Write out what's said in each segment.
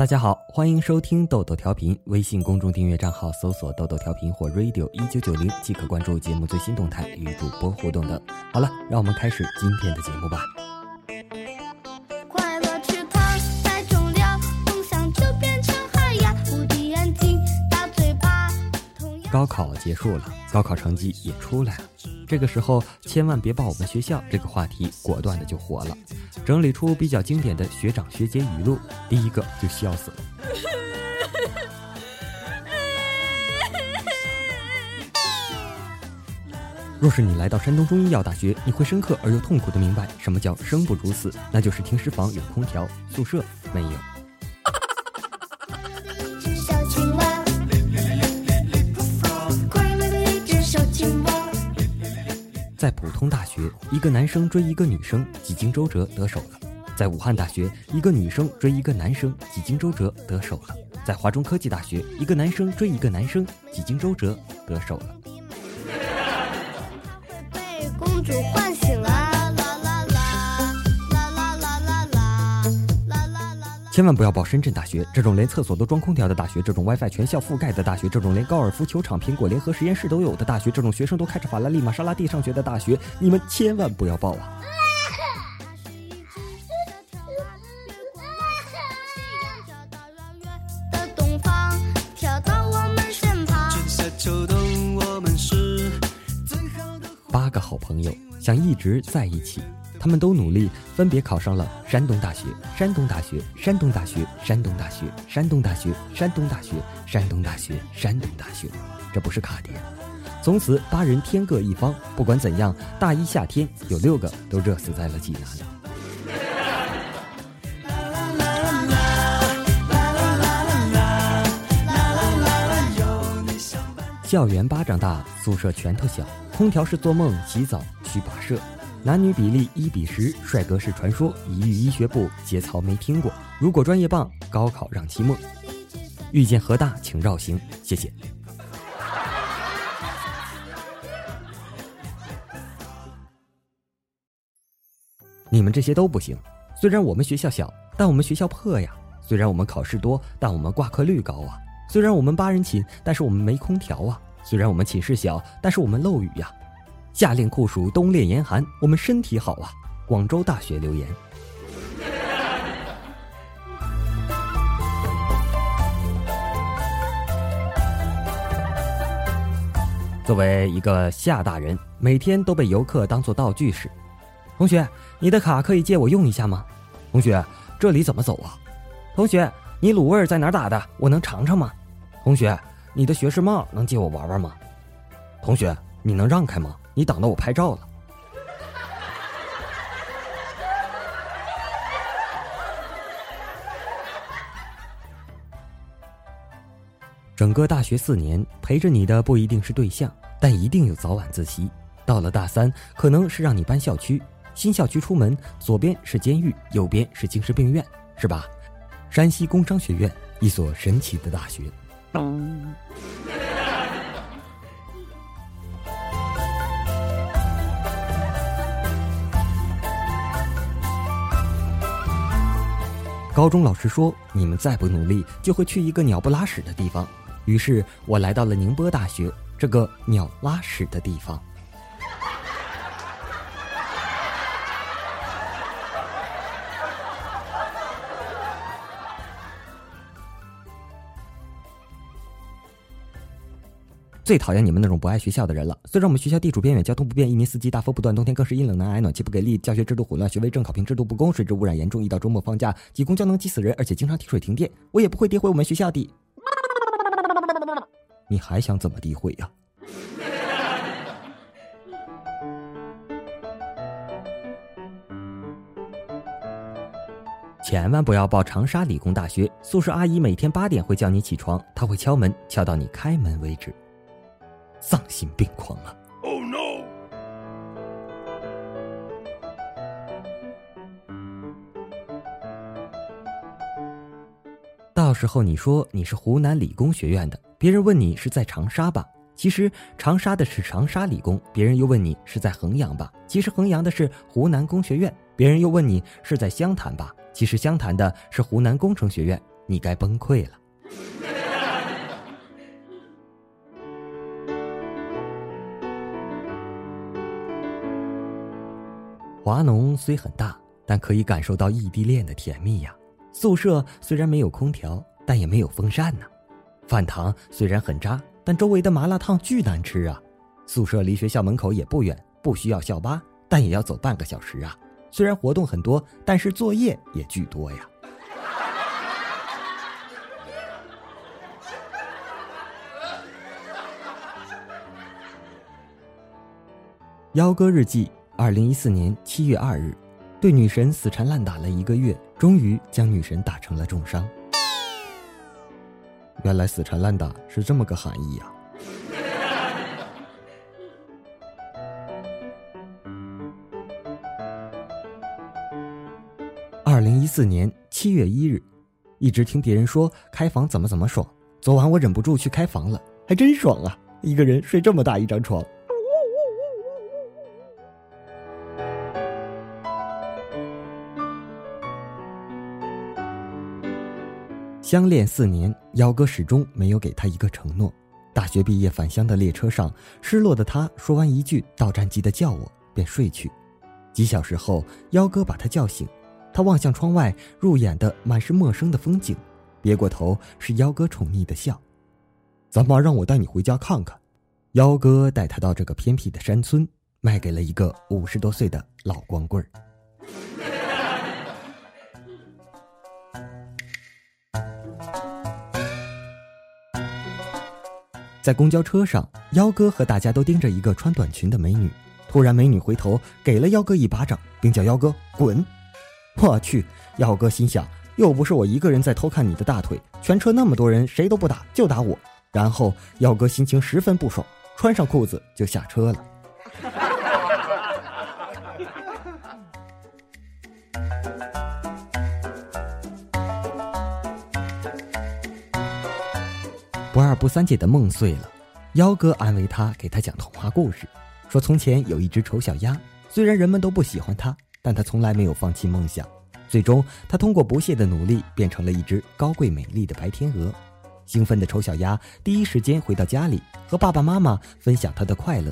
大家好，欢迎收听豆豆调频。微信公众订阅账号搜索“豆豆调频”或 “radio 一九九零”，即可关注节目最新动态，与主播互动等。好了，让我们开始今天的节目吧。快乐池塘太重了，梦想就变成海洋。无敌眼睛，大嘴巴。同样高考结束了，高考成绩也出来了。这个时候千万别报我们学校，这个话题果断的就火了。整理出比较经典的学长学姐语录，第一个就笑死了。若是你来到山东中医药大学，你会深刻而又痛苦的明白什么叫生不如死，那就是停尸房有空调，宿舍没有。通大学，一个男生追一个女生，几经周折得手了；在武汉大学，一个女生追一个男生，几经周折得手了；在华中科技大学，一个男生追一个男生，几经周折得手了。千万不要报深圳大学这种连厕所都装空调的大学，这种 WiFi 全校覆盖的大学，这种连高尔夫球场、苹果联合实验室都有的大学，这种学生都开着法拉利、玛莎拉蒂上学的大学，你们千万不要报啊！八个好朋友想一直在一起，他们都努力，分别考上了山东大学、山东大学、山东大学、山东大学、山东大学、山东大学、山东大学、山东大学。这不是卡点。从此八人天各一方，不管怎样，大一夏天有六个都热死在了济南。校园巴掌大，宿舍拳头小，空调是做梦，洗澡需跋涉，男女比例一比十，帅哥是传说，一遇医学部，节操没听过。如果专业棒，高考让期末。遇见河大，请绕行，谢谢。你们这些都不行。虽然我们学校小，但我们学校破呀；虽然我们考试多，但我们挂科率高啊；虽然我们八人寝，但是我们没空调啊；虽然我们寝室小，但是我们漏雨呀。夏令酷暑，冬练严寒，我们身体好啊。广州大学留言。作为一个夏大人，每天都被游客当做道具使。同学，你的卡可以借我用一下吗？同学，这里怎么走啊？同学，你卤味在哪打的？我能尝尝吗？同学，你的学士帽能借我玩玩吗？同学，你能让开吗？你挡到我拍照了。整个大学四年，陪着你的不一定是对象，但一定有早晚自习。到了大三，可能是让你搬校区，新校区出门，左边是监狱，右边是精神病院，是吧？山西工商学院，一所神奇的大学。高中老师说：“你们再不努力，就会去一个鸟不拉屎的地方。”于是我来到了宁波大学，这个鸟拉屎的地方。最讨厌你们那种不爱学校的人了。虽然我们学校地处边远，交通不便，一年四季大风不断，冬天更是阴冷难挨，暖气不给力，教学制度混乱，学位证考评制度不公，水质污染严重，一到周末放假挤公交能挤死人，而且经常停水停电。我也不会诋毁我们学校的。你还想怎么诋毁呀、千万不要报长沙理工大学，宿舍阿姨每天八点会叫你起床，她会敲门，敲到你开门为止。丧心病狂啊！Oh no！到时候你说你是湖南理工学院的，别人问你是在长沙吧？其实长沙的是长沙理工，别人又问你是在衡阳吧？其实衡阳的是湖南工学院，别人又问你是在湘潭吧？其实湘潭的是湖南工程学院。你该崩溃了。华农虽很大，但可以感受到异地恋的甜蜜呀。宿舍虽然没有空调，但也没有风扇呢。饭堂虽然很渣，但周围的麻辣烫巨难吃啊。宿舍离学校门口也不远，不需要校巴，但也要走半个小时啊。虽然活动很多，但是作业也巨多呀。幺哥日记，二零一四年七月二日，对女神死缠烂打了一个月，终于将女神打成了重伤。原来死缠烂打是这么个含义呀！二零一四年七月一日，一直听别人说开房怎么怎么爽，昨晚我忍不住去开房了，还真爽啊！一个人睡这么大一张床。相恋四年，幺哥始终没有给他一个承诺。大学毕业返乡的列车上，失落的他说完一句“到站记得叫我”，便睡去。几小时后，幺哥把他叫醒，他望向窗外，入眼的满是陌生的风景，别过头是幺哥宠溺的笑：“咱妈让我带你回家看看。”幺哥带他到这个偏僻的山村，卖给了一个五十多岁的老光棍儿。在公交车上，妖哥和大家都盯着一个穿短裙的美女。突然，美女回头给了妖哥一巴掌，并叫妖哥滚。我去！妖哥心想，又不是我一个人在偷看你的大腿，全车那么多人，谁都不打，就打我。然后，妖哥心情十分不爽，穿上裤子就下车了。不二不三姐的梦碎了，幺哥安慰她，给她讲童话故事，说从前有一只丑小鸭，虽然人们都不喜欢它，但它从来没有放弃梦想。最终，它通过不懈的努力，变成了一只高贵美丽的白天鹅。兴奋的丑小鸭第一时间回到家里，和爸爸妈妈分享它的快乐。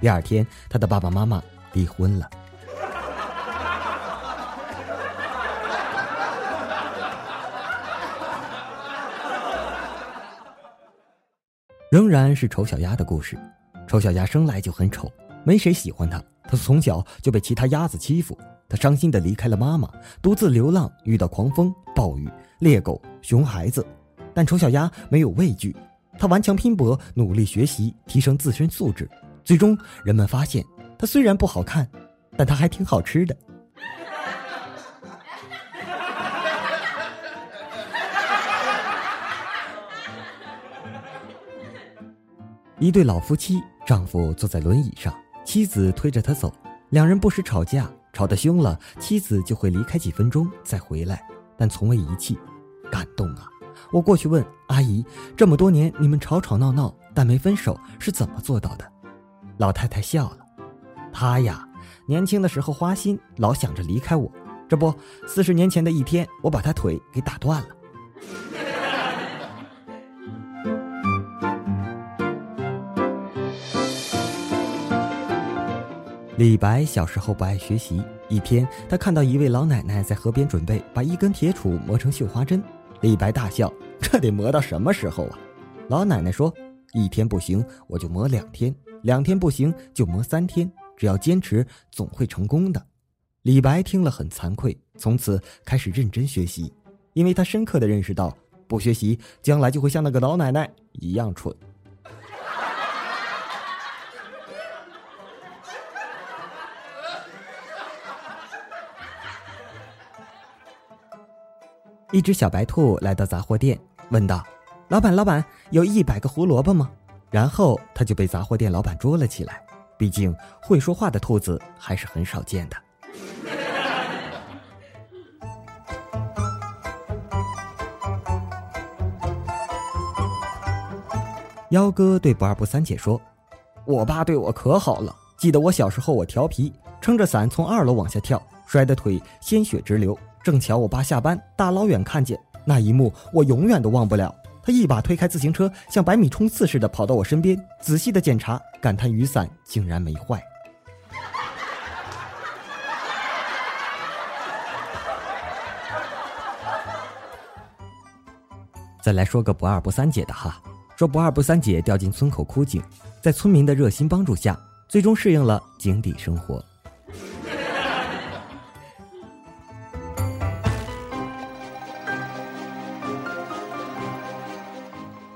第二天，它的爸爸妈妈离婚了。仍然是丑小鸭的故事。丑小鸭生来就很丑，没谁喜欢它。它从小就被其他鸭子欺负，它伤心的离开了妈妈，独自流浪，遇到狂风、暴雨、猎狗、熊孩子。但丑小鸭没有畏惧，它顽强拼搏，努力学习，提升自身素质。最终，人们发现，它虽然不好看，但它还挺好吃的。一对老夫妻，丈夫坐在轮椅上，妻子推着他走。两人不时吵架，吵得凶了，妻子就会离开几分钟再回来，但从未遗弃。感动啊！我过去问阿姨：“这么多年你们吵吵闹闹，但没分手，是怎么做到的？”老太太笑了：“她呀，年轻的时候花心，老想着离开我。这不，四十年前的一天，我把她腿给打断了。”李白小时候不爱学习，一天他看到一位老奶奶在河边准备把一根铁杵磨成绣花针，李白大笑：“这得磨到什么时候啊？”老奶奶说：“一天不行，我就磨两天；两天不行，就磨三天。只要坚持，总会成功的。”李白听了很惭愧，从此开始认真学习，因为他深刻的认识到，不学习将来就会像那个老奶奶一样蠢。一只小白兔来到杂货店，问道：“老板，老板，有一百个胡萝卜吗？”然后他就被杂货店老板捉了起来。毕竟会说话的兔子还是很少见的。幺哥对不二不三姐说：“我爸对我可好了。记得我小时候，我调皮，撑着伞从二楼往下跳，摔得腿鲜血直流。正巧我爸下班，大老远看见，那一幕我永远都忘不了。他一把推开自行车，像百米冲刺似的跑到我身边，仔细的检查，感叹雨伞竟然没坏。再来说个不二不三姐的哈，说不二不三姐掉进村口枯井，在村民的热心帮助下，最终适应了井底生活。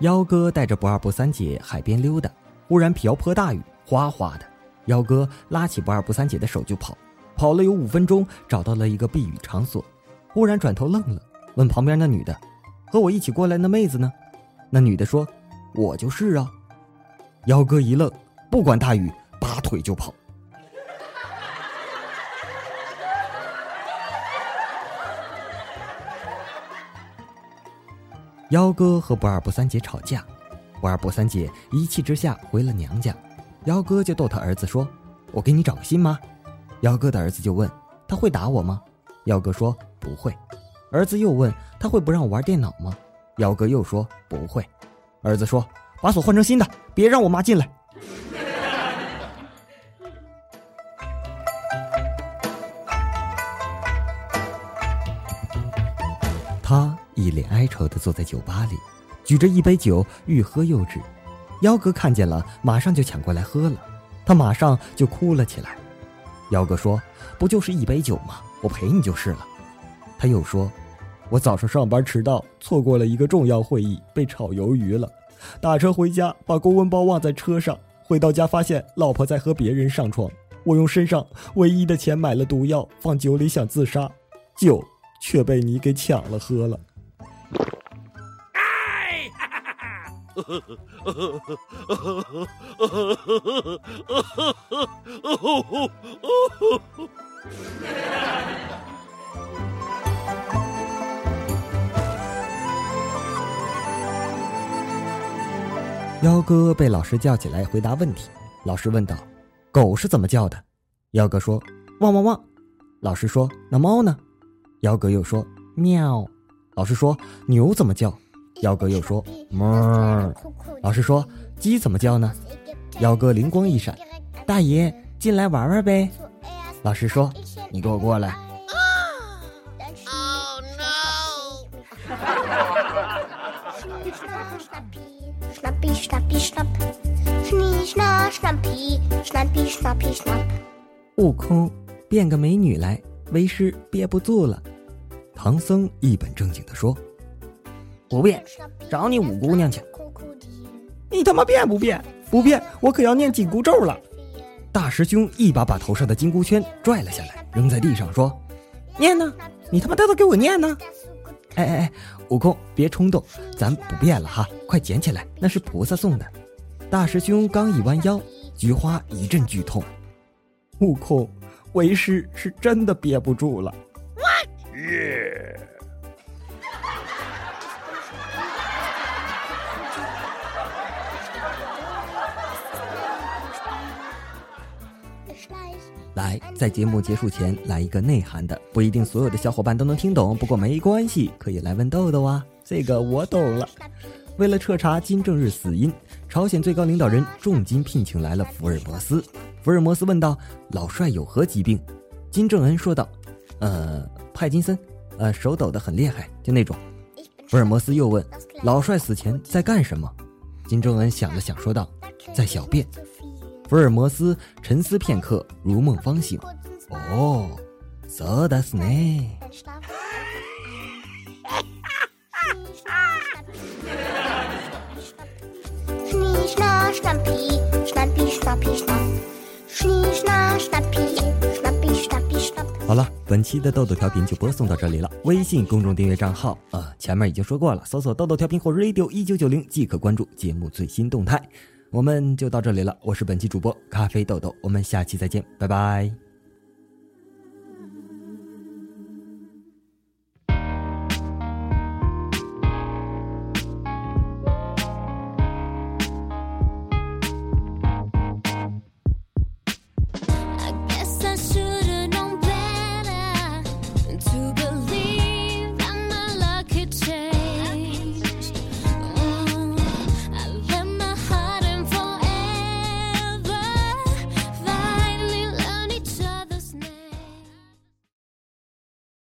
幺哥带着不二不三姐海边溜达，忽然瓢泼大雨，哗哗的。幺哥拉起不二不三姐的手就跑，跑了有五分钟，找到了一个避雨场所，忽然转头愣了，问旁边那女的：“和我一起过来那妹子呢？”那女的说：“我就是啊。”幺哥一愣，不管大雨，拔腿就跑。幺哥和不二不三姐吵架，不二不三姐一气之下回了娘家，幺哥就逗他儿子说：“我给你找个新妈。”幺哥的儿子就问：“他会打我吗？”幺哥说：“不会。”儿子又问：“他会不让我玩电脑吗？”幺哥又说：“不会。”儿子说：“把锁换成新的，别让我妈进来。”一脸哀愁的坐在酒吧里，举着一杯酒，欲喝又止。幺哥看见了，马上就抢过来喝了，他马上就哭了起来。幺哥说：“不就是一杯酒吗？我陪你就是了。”他又说：“我早上上班迟到，错过了一个重要会议，被炒鱿鱼了。打车回家，把公文包忘在车上。回到家发现老婆在和别人上床，我用身上唯一的钱买了毒药，放酒里想自杀，酒。”却被你给抢了喝了。幺哥被老师叫起来回答问题。老师问道：“狗是怎么叫的？”幺哥说：“汪汪汪。”老师说：“那猫呢？”幺哥又说：“喵。”老师说：“牛怎么叫？”幺哥又说：“哞。”老师说：“鸡怎么叫呢？”幺哥灵光一闪：“大爷，进来玩玩呗。”老师说：“你给我过来。”悟空，变个美女来，为师憋不住了。唐僧一本正经的说：“不变，找你五姑娘去。你他妈变不变？不变，我可要念紧箍咒了。”大师兄一把把头上的金箍圈拽了下来，扔在地上说：“念呢？你他妈带头给我念呢！”哎哎哎，悟空，别冲动，咱不变了哈，快捡起来，那是菩萨送的。大师兄刚一弯腰，菊花一阵剧痛。悟空，为师是真的憋不住了。在节目结束前来一个内涵的，不一定所有的小伙伴都能听懂，不过没关系，可以来问豆豆啊，这个我懂了。为了彻查金正日死因，朝鲜最高领导人重金聘请来了福尔摩斯。福尔摩斯问道：“老帅有何疾病？”金正恩说道：“呃，帕金森，呃，手抖得很厉害，就那种。”福尔摩斯又问：“老帅死前在干什么？”金正恩想了想，说道：“在小便。”福尔摩斯沉思片刻，如梦方醒。哦，so does 呢？好了，本期的豆豆调频就播送到这里了。微信公众订阅账号啊，前面已经说过了，搜索“豆豆调频”或 “radio 一九九零”即可关注节目最新动态。我们就到这里了，我是本期主播咖啡豆豆，我们下期再见，拜拜。